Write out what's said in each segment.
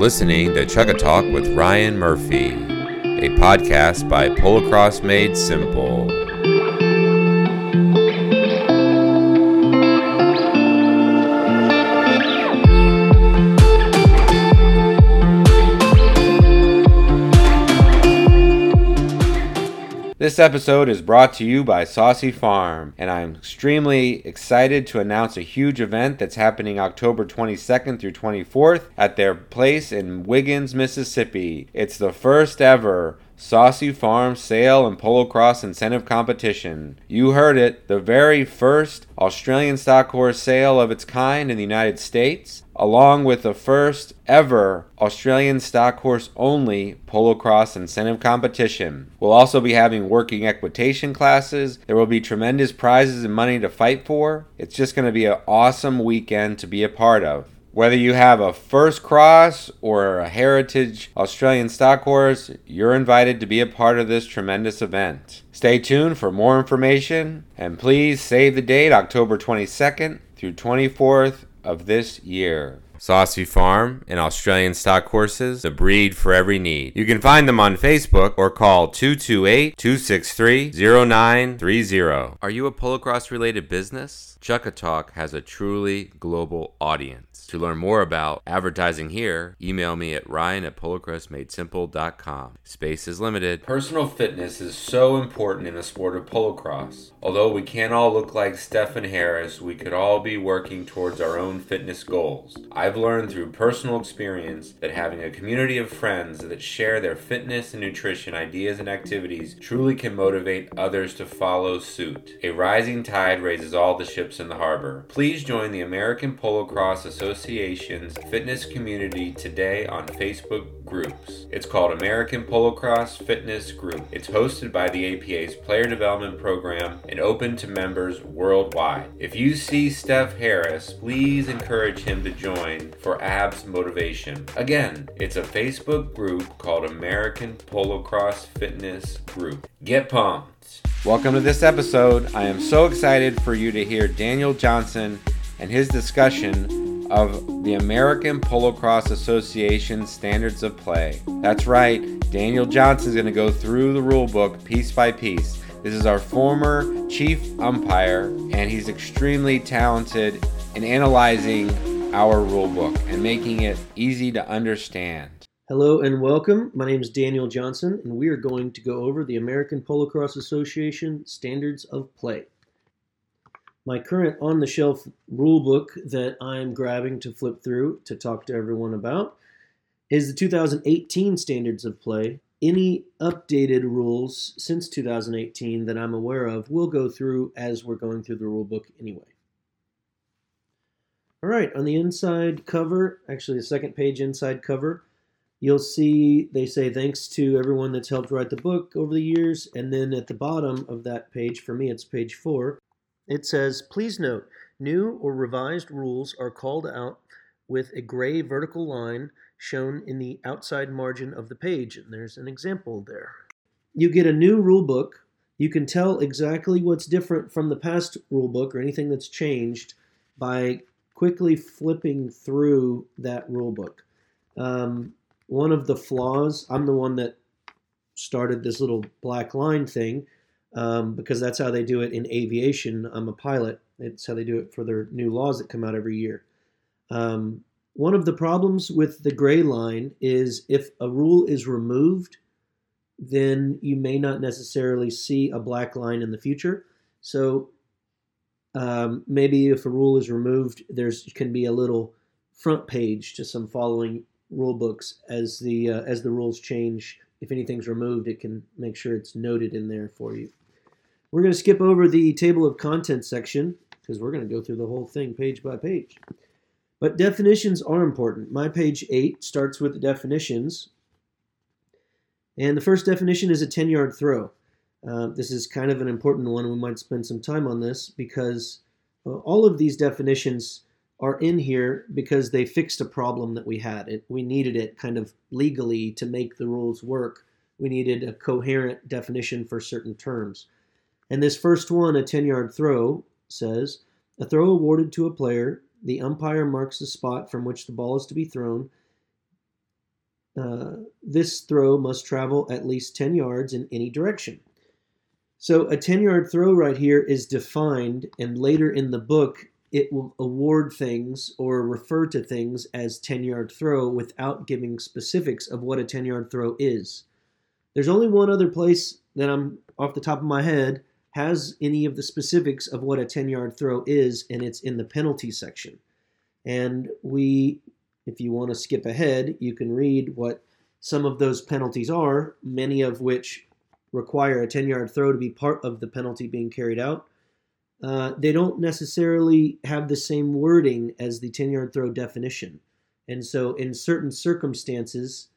listening to Chukka Talk with Ryan Murphy, a podcast by Polocross Made Simple. This episode is brought to you by Saucy Farm, and I'm extremely excited to announce a huge event that's happening October 22nd through 24th at their place in Wiggins, Mississippi. It's the first ever Saucy Farm Sale and Polo Cross Incentive Competition. You heard it, the very first Australian stock horse sale of its kind in the United States, along with the first ever Australian stock horse only Polo Cross Incentive Competition. We'll also be having working equitation classes. There will be tremendous prizes and money to fight for. It's just going to be an awesome weekend to be a part of. Whether you have a first cross or a heritage Australian stock horse, you're invited to be a part of this tremendous event. Stay tuned for more information and please save the date October 22nd through 24th of this year. Saucy Farm and Australian stock horses, the breed for every need. You can find them on Facebook or call 228 263 0930. Are you a polocross related business? Chukka Talk has a truly global audience. To learn more about advertising here, email me at ryan at polocrossmadesimple.com. Space is limited. Personal fitness is so important in the sport of polocross. Although we can't all look like Stephen Harris, we could all be working towards our own fitness goals. I've learned through personal experience that having a community of friends that share their fitness and nutrition ideas and activities truly can motivate others to follow suit. A rising tide raises all the ships in the harbor. Please join the American Polo Cross Polocross Association's fitness community today on Facebook groups. It's called American Polocross Fitness Group. It's hosted by the APA's Player Development Program and open to members worldwide. If you see Steph Harris, please encourage him to join for abs motivation. Again, it's a Facebook group called American Polocross Fitness Group. Get pumped! Welcome to this episode. I am so excited for you to hear Daniel Johnson and his discussion of the American Polocross Association standards of play. That's right, Daniel Johnson is going to go through the rule book piece by piece. This is our former chief umpire, and he's extremely talented in analyzing our rule book and making it easy to understand. Hello and welcome. My name is Daniel Johnson, and we are going to go over the American Polocross Association Standards of Play. My current on the shelf rule book that I'm grabbing to flip through to talk to everyone about is the 2018 Standards of Play. Any updated rules since 2018 that I'm aware of will go through as we're going through the rule book anyway. All right, on the inside cover, actually the second page inside cover, you'll see they say thanks to everyone that's helped write the book over the years. And then at the bottom of that page, for me it's page four, it says, please note, new or revised rules are called out with a gray vertical line shown in the outside margin of the page. And there's an example there. You get a new rule book. You can tell exactly what's different from the past rule book or anything that's changed by quickly flipping through that rule book. Um, one of the flaws, I'm the one that started this little black line thing um, because that's how they do it in aviation. I'm a pilot. It's how they do it for their new laws that come out every year. Um, one of the problems with the gray line is if a rule is removed, then you may not necessarily see a black line in the future. So um, maybe if a rule is removed, there's can be a little front page to some following rule books as the uh, as the rules change. If anything's removed, it can make sure it's noted in there for you. We're going to skip over the table of contents section because we're going to go through the whole thing page by page. But definitions are important. My page 8 starts with the definitions. And the first definition is a 10 yard throw. Uh, this is kind of an important one. We might spend some time on this because uh, all of these definitions are in here because they fixed a problem that we had. It, we needed it kind of legally to make the rules work. We needed a coherent definition for certain terms. And this first one, a 10 yard throw, says a throw awarded to a player, the umpire marks the spot from which the ball is to be thrown. uh, this throw must travel at least 10 yards in any direction. So a 10 yard throw right here is defined, and later in the book, it will award things or refer to things as 10 yard throw without giving specifics of what a 10 yard throw is. There's only one other place that I'm off the top of my head has any of the specifics of what a 10 yard throw is, and it's in the penalty section. And we, if you want to skip ahead, you can read what some of those penalties are, many of which require a 10 yard throw to be part of the penalty being carried out. Uh, they don't necessarily have the same wording as the 10 yard throw definition. And so, in certain circumstances,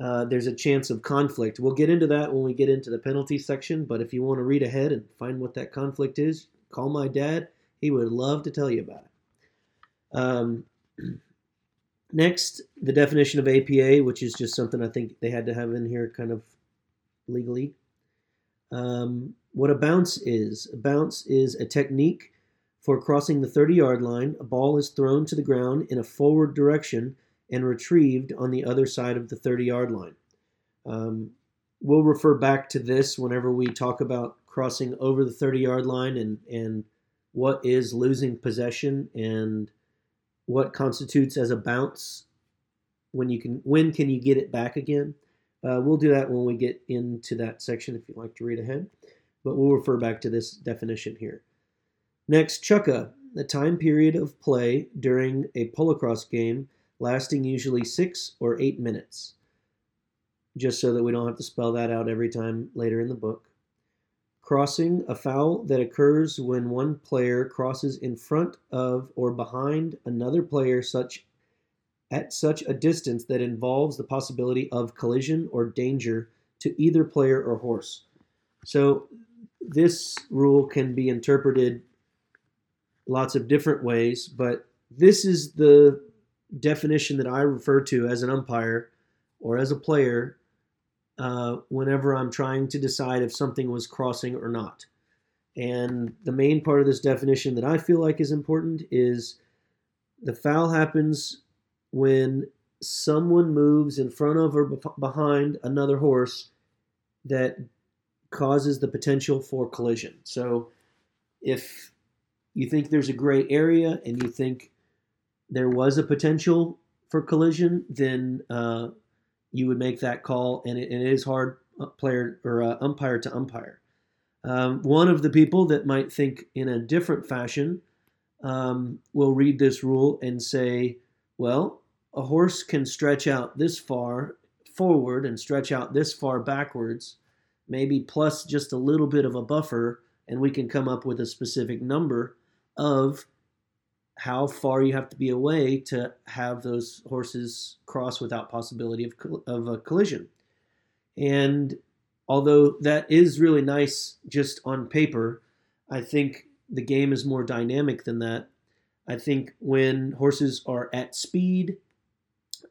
uh, there's a chance of conflict. We'll get into that when we get into the penalty section, but if you want to read ahead and find what that conflict is, call my dad. He would love to tell you about it. Um, next, the definition of APA, which is just something I think they had to have in here kind of legally. Um, what a bounce is a bounce is a technique for crossing the 30 yard line. A ball is thrown to the ground in a forward direction and retrieved on the other side of the 30 yard line. Um, we'll refer back to this whenever we talk about crossing over the 30 yard line and, and what is losing possession and what constitutes as a bounce. When you can when can you get it back again? Uh, we'll do that when we get into that section if you'd like to read ahead but we'll refer back to this definition here. Next chukka the time period of play during a polocrosse game lasting usually six or eight minutes, just so that we don't have to spell that out every time later in the book. Crossing, a foul that occurs when one player crosses in front of or behind another player such at such a distance that involves the possibility of collision or danger to either player or horse. So this rule can be interpreted lots of different ways, but this is the definition that I refer to as an umpire or as a player uh, whenever I'm trying to decide if something was crossing or not. And the main part of this definition that I feel like is important is the foul happens when someone moves in front of or behind another horse that causes the potential for collision. So if you think there's a gray area and you think there was a potential for collision, then uh, you would make that call, and it, and it is hard uh, player or uh, umpire to umpire. Um, one of the people that might think in a different fashion um, will read this rule and say, well, a horse can stretch out this far forward and stretch out this far backwards, maybe plus just a little bit of a buffer, and we can come up with a specific number of how far you have to be away to have those horses cross without possibility of, of a collision. And although that is really nice just on paper, I think the game is more dynamic than that. I think when horses are at speed,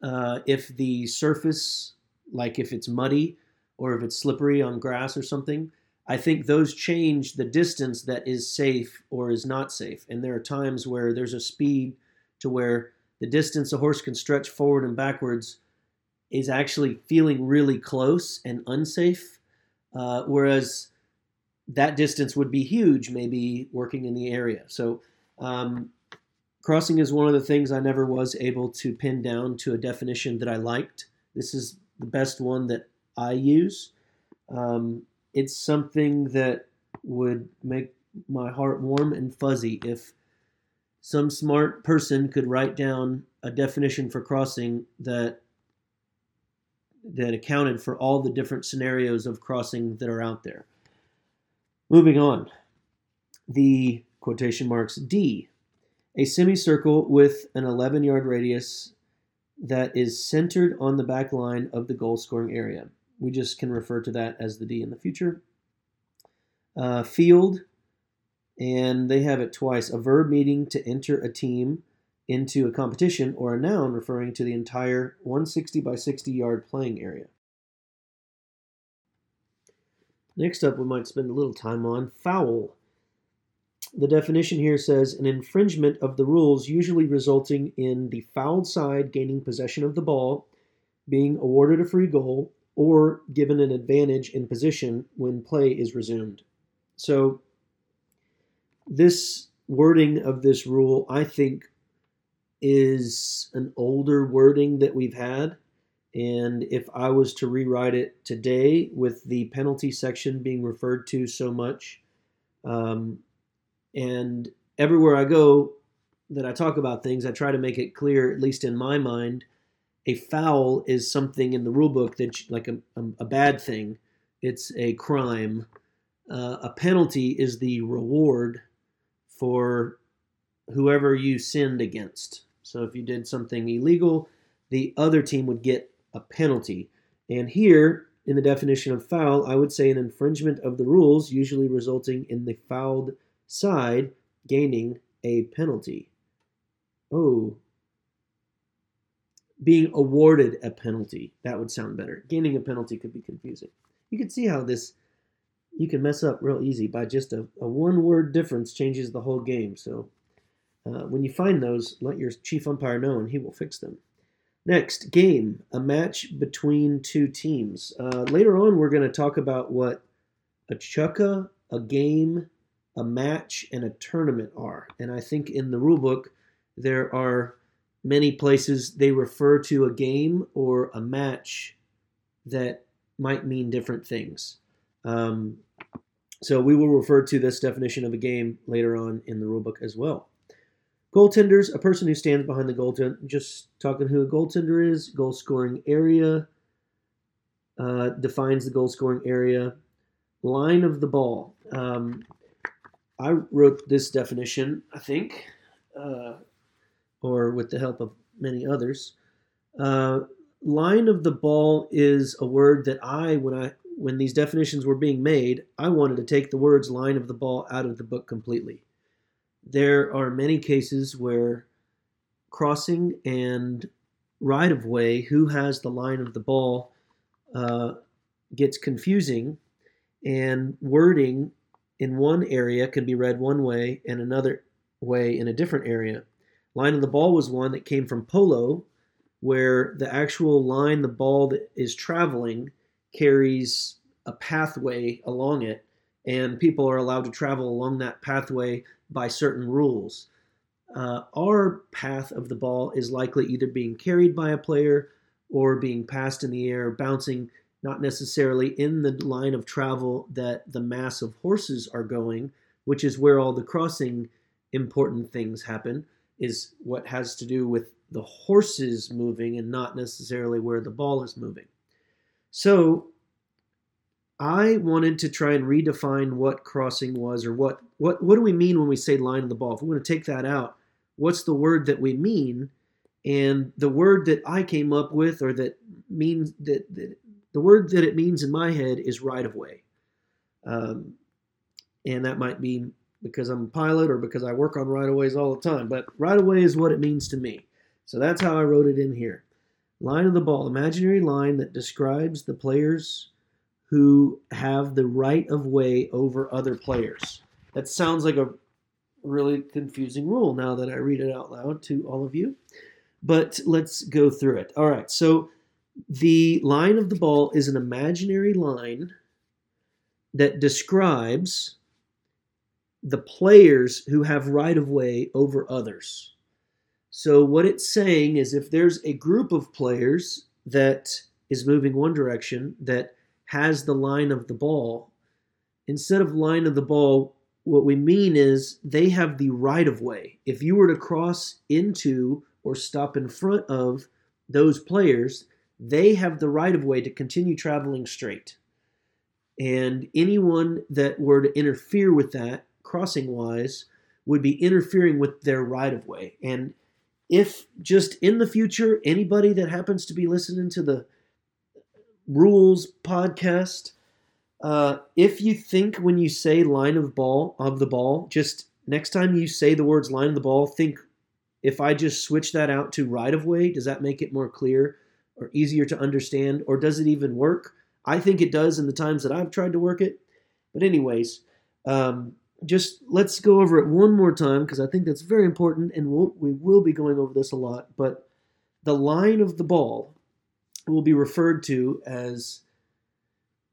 uh, if the surface, like if it's muddy or if it's slippery on grass or something, I think those change the distance that is safe or is not safe. And there are times where there's a speed to where the distance a horse can stretch forward and backwards is actually feeling really close and unsafe. Uh, whereas that distance would be huge, maybe working in the area. So, um, crossing is one of the things I never was able to pin down to a definition that I liked. This is the best one that I use. Um, it's something that would make my heart warm and fuzzy if some smart person could write down a definition for crossing that that accounted for all the different scenarios of crossing that are out there. Moving on. The quotation marks D, a semicircle with an 11 yard radius that is centered on the back line of the goal scoring area. We just can refer to that as the D in the future. Uh, field, and they have it twice. A verb meaning to enter a team into a competition, or a noun referring to the entire 160 by 60 yard playing area. Next up, we might spend a little time on foul. The definition here says an infringement of the rules, usually resulting in the fouled side gaining possession of the ball being awarded a free goal, or given an advantage in position when play is resumed. So, this wording of this rule, I think, is an older wording that we've had. And if I was to rewrite it today with the penalty section being referred to so much, um, and everywhere I go that I talk about things, I try to make it clear, at least in my mind, a foul is something in the rule book that's like a, a, a bad thing. It's a crime. Uh, a penalty is the reward for whoever you sinned against. So if you did something illegal, the other team would get a penalty. And here, in the definition of foul, I would say an infringement of the rules, usually resulting in the fouled side gaining a penalty. Oh, being awarded a penalty. That would sound better. Gaining a penalty could be confusing. You can see how this you can mess up real easy by just a, a one word difference changes the whole game. So uh, when you find those, let your chief umpire know and he will fix them. Next, game, a match between two teams. Uh, later on, we're going to talk about what a chukka, a game, a match, and a tournament are. And I think in the rule book, there are many places they refer to a game or a match that might mean different things. Um, so we will refer to this definition of a game later on in the rulebook as well. Goaltenders, a person who stands behind the goaltender. Just talking who a goaltender is. Goal scoring area uh, defines the goal scoring area. Line of the ball. Um, I wrote this definition, I think, uh, or with the help of many others. Uh, line of the ball is a word that I, when I when these definitions were being made, I wanted to take the words line of the ball out of the book completely. There are many cases where crossing and right of way, who has the line of the ball, uh, gets confusing, and wording in one area can be read one way and another way in a different area. Line of the ball was one that came from polo, where the actual line the ball that is traveling carries a pathway along it, and people are allowed to travel along that pathway by certain rules. Uh, our path of the ball is likely either being carried by a player or being passed in the air, bouncing not necessarily in the line of travel that the mass of horses are going, which is where all the crossing important things happen, is what has to do with the horses moving and not necessarily where the ball is moving. So I wanted to try and redefine what crossing was or what what what do we mean when we say line of the ball? If we want to take that out, what's the word that we mean? And the word that I came up with or that means that, that the word that it means in my head is right of way. Um, and that might be because I'm a pilot or because I work on right of ways all the time, but right of way is what it means to me. So that's how I wrote it in here. Line of the ball, imaginary line that describes the player's who have the right of way over other players. That sounds like a really confusing rule now that I read it out loud to all of you. But let's go through it. All right, so the line of the ball is an imaginary line that describes the players who have right of way over others. So, what it's saying is if there's a group of players that is moving one direction that has the line of the ball. Instead of line of the ball, what we mean is they have the right of way. If you were to cross into or stop in front of those players, they have the right of way to continue traveling straight. And anyone that were to interfere with that, crossing wise, would be interfering with their right of way. And if just in the future, anybody that happens to be listening to the rules podcast. Uh, if you think when you say line of ball of the ball, just next time you say the words line of the ball, think if I just switch that out to right of way, does that make it more clear or easier to understand, or does it even work? I think it does in the times that I've tried to work it. But anyways, um, just let's go over it one more time because I think that's very important, and we'll, we will be going over this a lot. But the line of the ball will be referred to as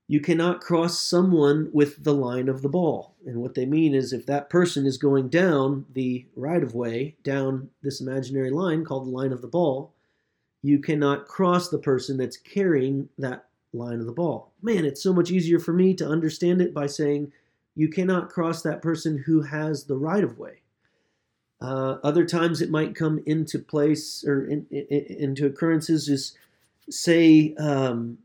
you cannot cross someone with the line of the ball. And what they mean is if that person is going down the right of way, down this imaginary line called the line of the ball, you cannot cross the person that's carrying that line of the ball. Man, it's so much easier for me to understand it by saying you cannot cross that person who has the right of way. Uh, other times it might come into place or in, in, into occurrences is say um,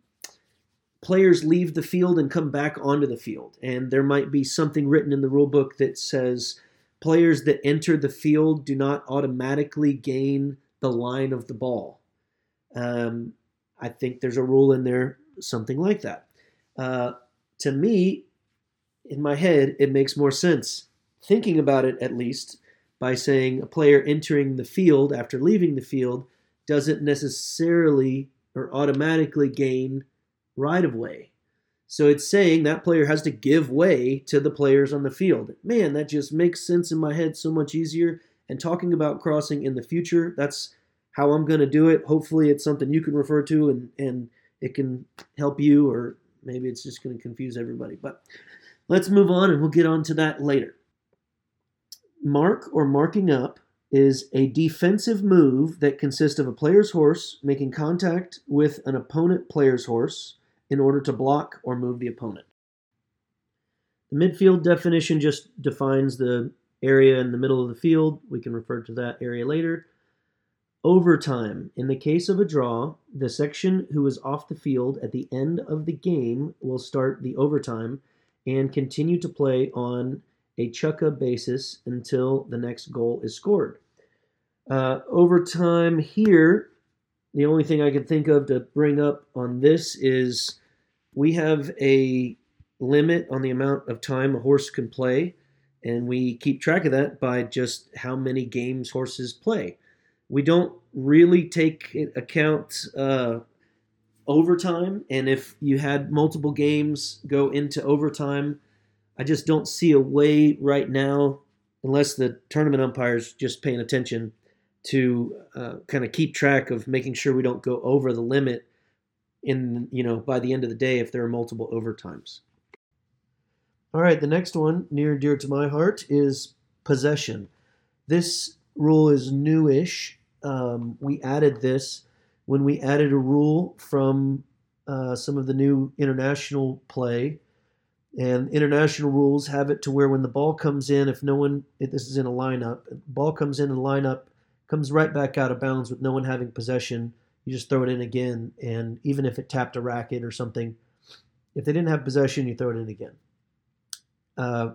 players leave the field and come back onto the field, and there might be something written in the rule book that says players that enter the field do not automatically gain the line of the ball. Um, I think there's a rule in there, something like that. Uh, to me, in my head, it makes more sense, thinking about it at least, by saying a player entering the field after leaving the field doesn't necessarily or automatically gain right of way. So it's saying that player has to give way to the players on the field. Man, that just makes sense in my head so much easier. And talking about crossing in the future, that's how I'm going to do it. Hopefully, it's something you can refer to and, and it can help you, or maybe it's just going to confuse everybody. But let's move on and we'll get on to that later. Mark or marking up is a defensive move that consists of a player's horse making contact with an opponent player's horse in order to block or move the opponent. The midfield definition just defines the area in the middle of the field. We can refer to that area later. Overtime. In the case of a draw, the section who is off the field at the end of the game will start the overtime and continue to play on a chukka basis until the next goal is scored. Uh, overtime here, the only thing I can think of to bring up on this is we have a limit on the amount of time a horse can play, and we keep track of that by just how many games horses play. We don't really take account uh, overtime, and if you had multiple games go into overtime, I just don't see a way right now, unless the tournament umpires just paying attention to uh, kind of keep track of making sure we don't go over the limit in you know by the end of the day if there are multiple overtimes. All right, the next one near and dear to my heart is possession. This rule is newish. Um, we added this when we added a rule from uh, some of the new international play. And international rules have it to where when the ball comes in, if no one, if this is in a lineup, ball comes in the lineup, comes right back out of bounds with no one having possession you just throw it in again. And even if it tapped a racket or something, if they didn't have possession, you throw it in again. Uh,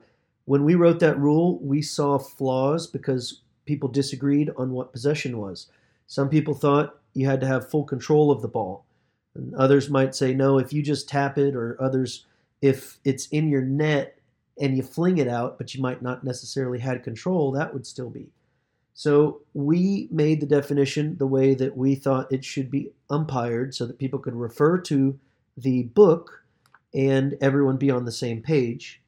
when we wrote that rule, we saw flaws because people disagreed on what possession was. Some people thought you had to have full control of the ball. And others might say, no, if you just tap it, or others, if it's in your net and you fling it out, but you might not necessarily had control, that would still be. So we made the definition the way that we thought it should be umpired so that people could refer to the book and everyone be on the same page.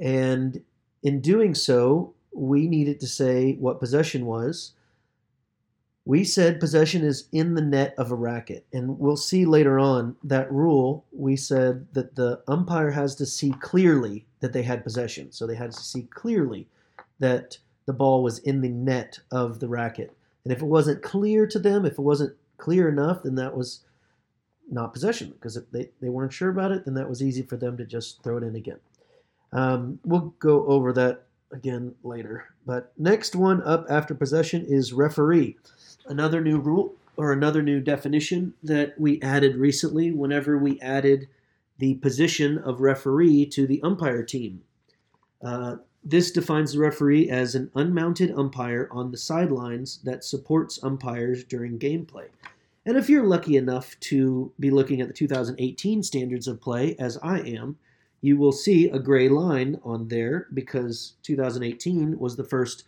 And in doing so, we needed to say what possession was. We said possession is in the net of a racket. And we'll see later on that rule, we said that the umpire has to see clearly that they had possession. So they had to see clearly that the ball was in the net of the racket. And if it wasn't clear to them, if it wasn't clear enough, then that was not possession. Because if they, they weren't sure about it, then that was easy for them to just throw it in again. Um, we'll go over that again later. But next one up after possession is referee. Another new rule or another new definition that we added recently whenever we added the position of referee to the umpire team. Uh, this defines the referee as an unmounted umpire on the sidelines that supports umpires during gameplay. And if you're lucky enough to be looking at the 2018 standards of play, as I am, you will see a gray line on there because 2018 was the first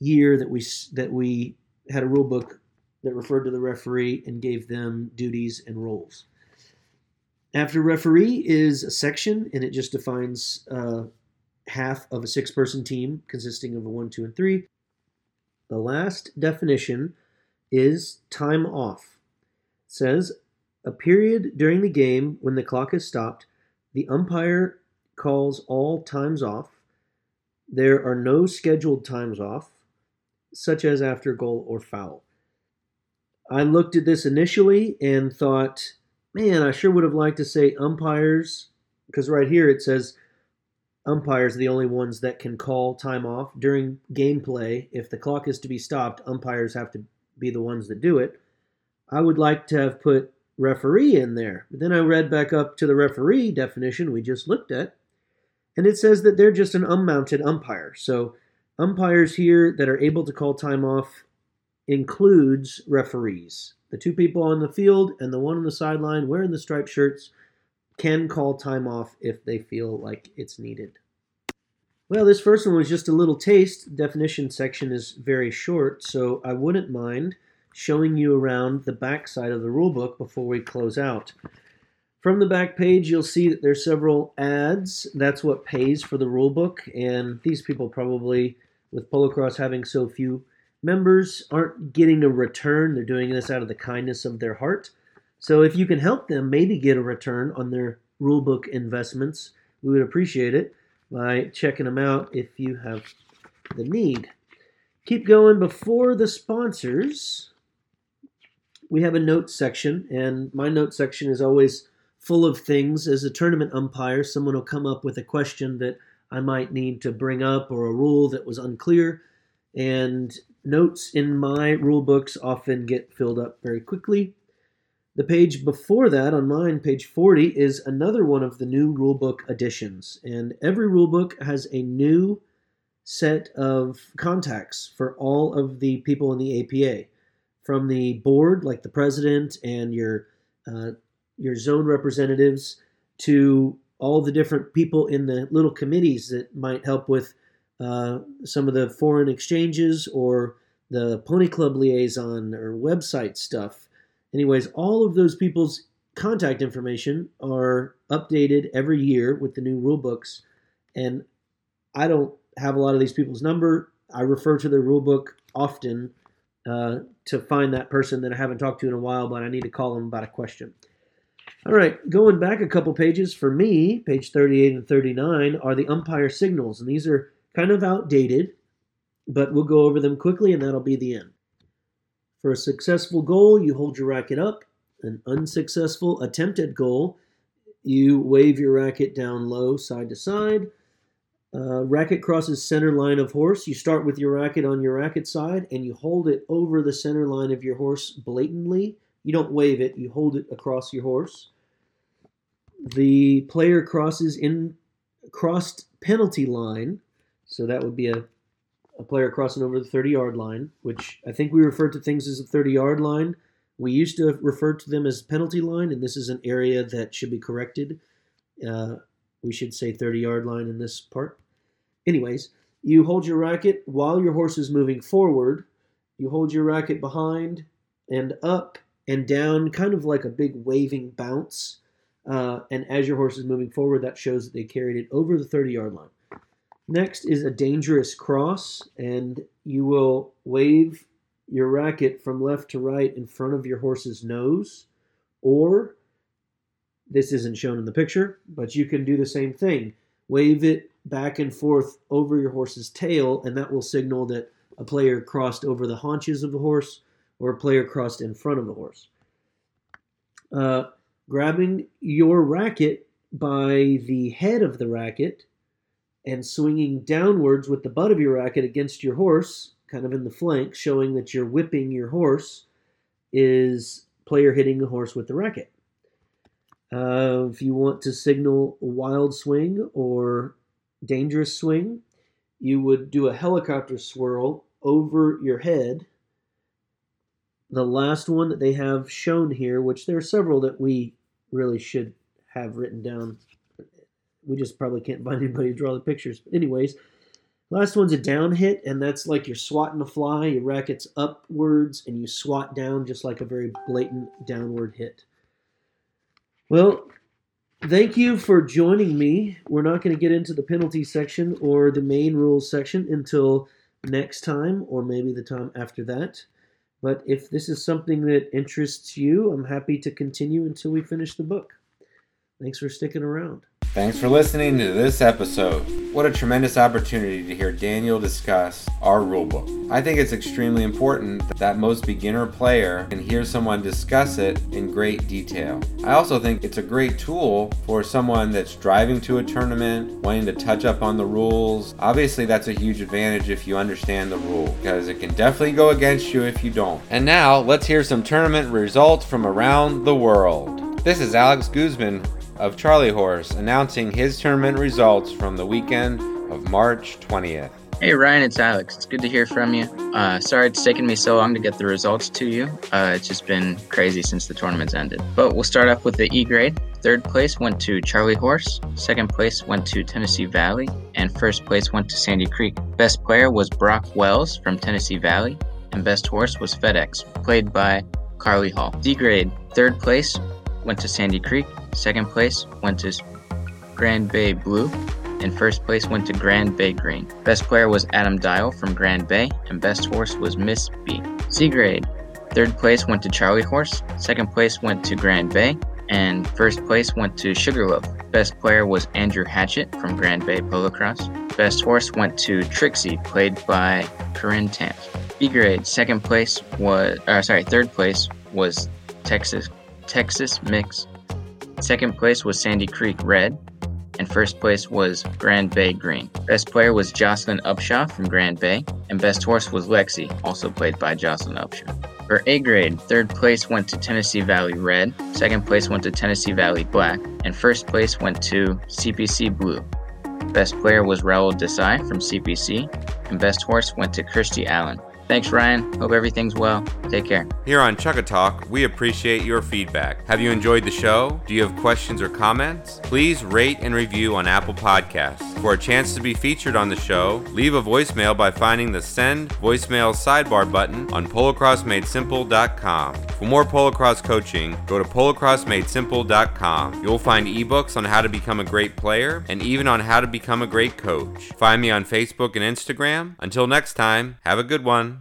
year that we that we had a rule book that referred to the referee and gave them duties and roles. After referee is a section, and it just defines uh, half of a six person team consisting of a one, two, and three. The last definition is time off. It says a period during the game when the clock is stopped, the umpire calls all times off. There are no scheduled times off, such as after goal or foul. I looked at this initially and thought, man, I sure would have liked to say umpires, because right here it says umpires are the only ones that can call time off during gameplay. If the clock is to be stopped, umpires have to be the ones that do it. I would like to have put referee in there. But then I read back up to the referee definition we just looked at, and it says that they're just an unmounted umpire. So umpires here that are able to call time off includes referees. The two people on the field and the one on the sideline wearing the striped shirts can call time off if they feel like it's needed. Well, this first one was just a little taste. Definition section is very short, so I wouldn't mind showing you around the back side of the rulebook before we close out. From the back page, you'll see that there's several ads. That's what pays for the rulebook, and these people probably, with Polocrosse having so few members, aren't getting a return. They're doing this out of the kindness of their heart. So if you can help them maybe get a return on their rulebook investments, we would appreciate it by checking them out if you have the need. Keep going before the sponsors. We have a notes section, and my notes section is always full of things. As a tournament umpire, someone will come up with a question that I might need to bring up or a rule that was unclear. And notes in my rule books often get filled up very quickly. The page before that, on mine, page 40, is another one of the new rulebook additions. And every rulebook has a new set of contacts for all of the people in the APA. From the board, like the president and your uh, your zone representatives, to all the different people in the little committees that might help with uh, some of the foreign exchanges or the Pony Club liaison or website stuff Anyways, all of those people's contact information are updated every year with the new rule books. And I don't have a lot of these people's number. I refer to their rule book often uh, to find that person that I haven't talked to in a while, but I need to call them about a question. All right, going back a couple pages for me, page 38 and 39 are the umpire signals, and these are kind of outdated, but we'll go over them quickly and that'll be the end. For a successful goal, you hold your racket up. An unsuccessful attempted goal, you wave your racket down low, side to side. Uh, racket crosses center line of horse. You start with your racket on your racket side and you hold it over the center line of your horse blatantly. You don't wave it, you hold it across your horse. The player crosses in crossed penalty line. So that would be a a player crossing over the 30 yard line, which I think we refer to things as a 30 yard line. We used to refer to them as penalty line, and this is an area that should be corrected. Uh, we should say 30 yard line in this part. Anyways, you hold your racket while your horse is moving forward. You hold your racket behind and up and down, kind of like a big waving bounce. Uh, and as your horse is moving forward, that shows that they carried it over the 30 yard line. Next is a dangerous cross, and you will wave your racket from left to right in front of your horse's nose, or this isn't shown in the picture, but you can do the same thing. Wave it back and forth over your horse's tail, and that will signal that a player crossed over the haunches of the horse or a player crossed in front of the horse. Uh, grabbing your racket by the head of the racket and swinging downwards with the butt of your racket against your horse, kind of in the flank, showing that you're whipping your horse, is player hitting the horse with the racket. Uh, if you want to signal a wild swing or dangerous swing, you would do a helicopter swirl over your head. The last one that they have shown here, which there are several that we really should have written down we just probably can't find anybody to draw the pictures. But anyways, last one's a down hit, and that's like you're swatting a fly. Your racket's upwards, and you swat down just like a very blatant downward hit. Well, thank you for joining me. We're not going to get into the penalty section or the main rules section until next time, or maybe the time after that. But if this is something that interests you, I'm happy to continue until we finish the book. Thanks for sticking around. Thanks for listening to this episode. What a tremendous opportunity to hear Daniel discuss our rulebook. I think it's extremely important that most beginner player can hear someone discuss it in great detail. I also think it's a great tool for someone that's driving to a tournament, wanting to touch up on the rules. Obviously, that's a huge advantage if you understand the rule, because it can definitely go against you if you don't. And now, let's hear some tournament results from around the world. This is Alex Guzman of Charlie Horse announcing his tournament results from the weekend of March 20th. Hey Ryan, it's Alex. It's good to hear from you. Uh, sorry it's taken me so long to get the results to you. Uh, it's just been crazy since the tournament's ended. But we'll start off with the E grade. Third place went to Charlie Horse. Second place went to Tennessee Valley. And first place went to Sandy Creek. Best player was Brock Wells from Tennessee Valley. And best horse was FedEx, played by Carly Hall. D grade. Third place went to Sandy Creek. Second place went to Grand Bay Blue, and first place went to Grand Bay Green. Best player was Adam Dial from Grand Bay, and best horse was Miss B. C grade. Third place went to Charlie Horse. Second place went to Grand Bay, and first place went to Sugarloaf. Best player was Andrew Hatchett from Grand Bay Polo Cross. Best horse went to Trixie, played by Corinne Tamp. B grade. Second place was, uh, sorry, third place was Texas Texas Mix. Second place was Sandy Creek Red, and first place was Grand Bay Green. Best player was Jocelyn Upshaw from Grand Bay, and best horse was Lexi, also played by Jocelyn Upshaw. For A grade, third place went to Tennessee Valley Red, second place went to Tennessee Valley Black, and first place went to CPC Blue. Best player was Raul Desai from CPC, and best horse went to Kirsty Allen. Thanks, Ryan. Hope everything's well. Take care. Here on Chukka Talk, we appreciate your feedback. Have you enjoyed the show? Do you have questions or comments? Please rate and review on Apple Podcasts. For a chance to be featured on the show, leave a voicemail by finding the Send Voicemail sidebar button on polocrossmadesimple.com. For more polocross coaching, go to polocrossmadesimple.com. You'll find ebooks on how to become a great player and even on how to become a great coach. Find me on Facebook and Instagram. Until next time, have a good one.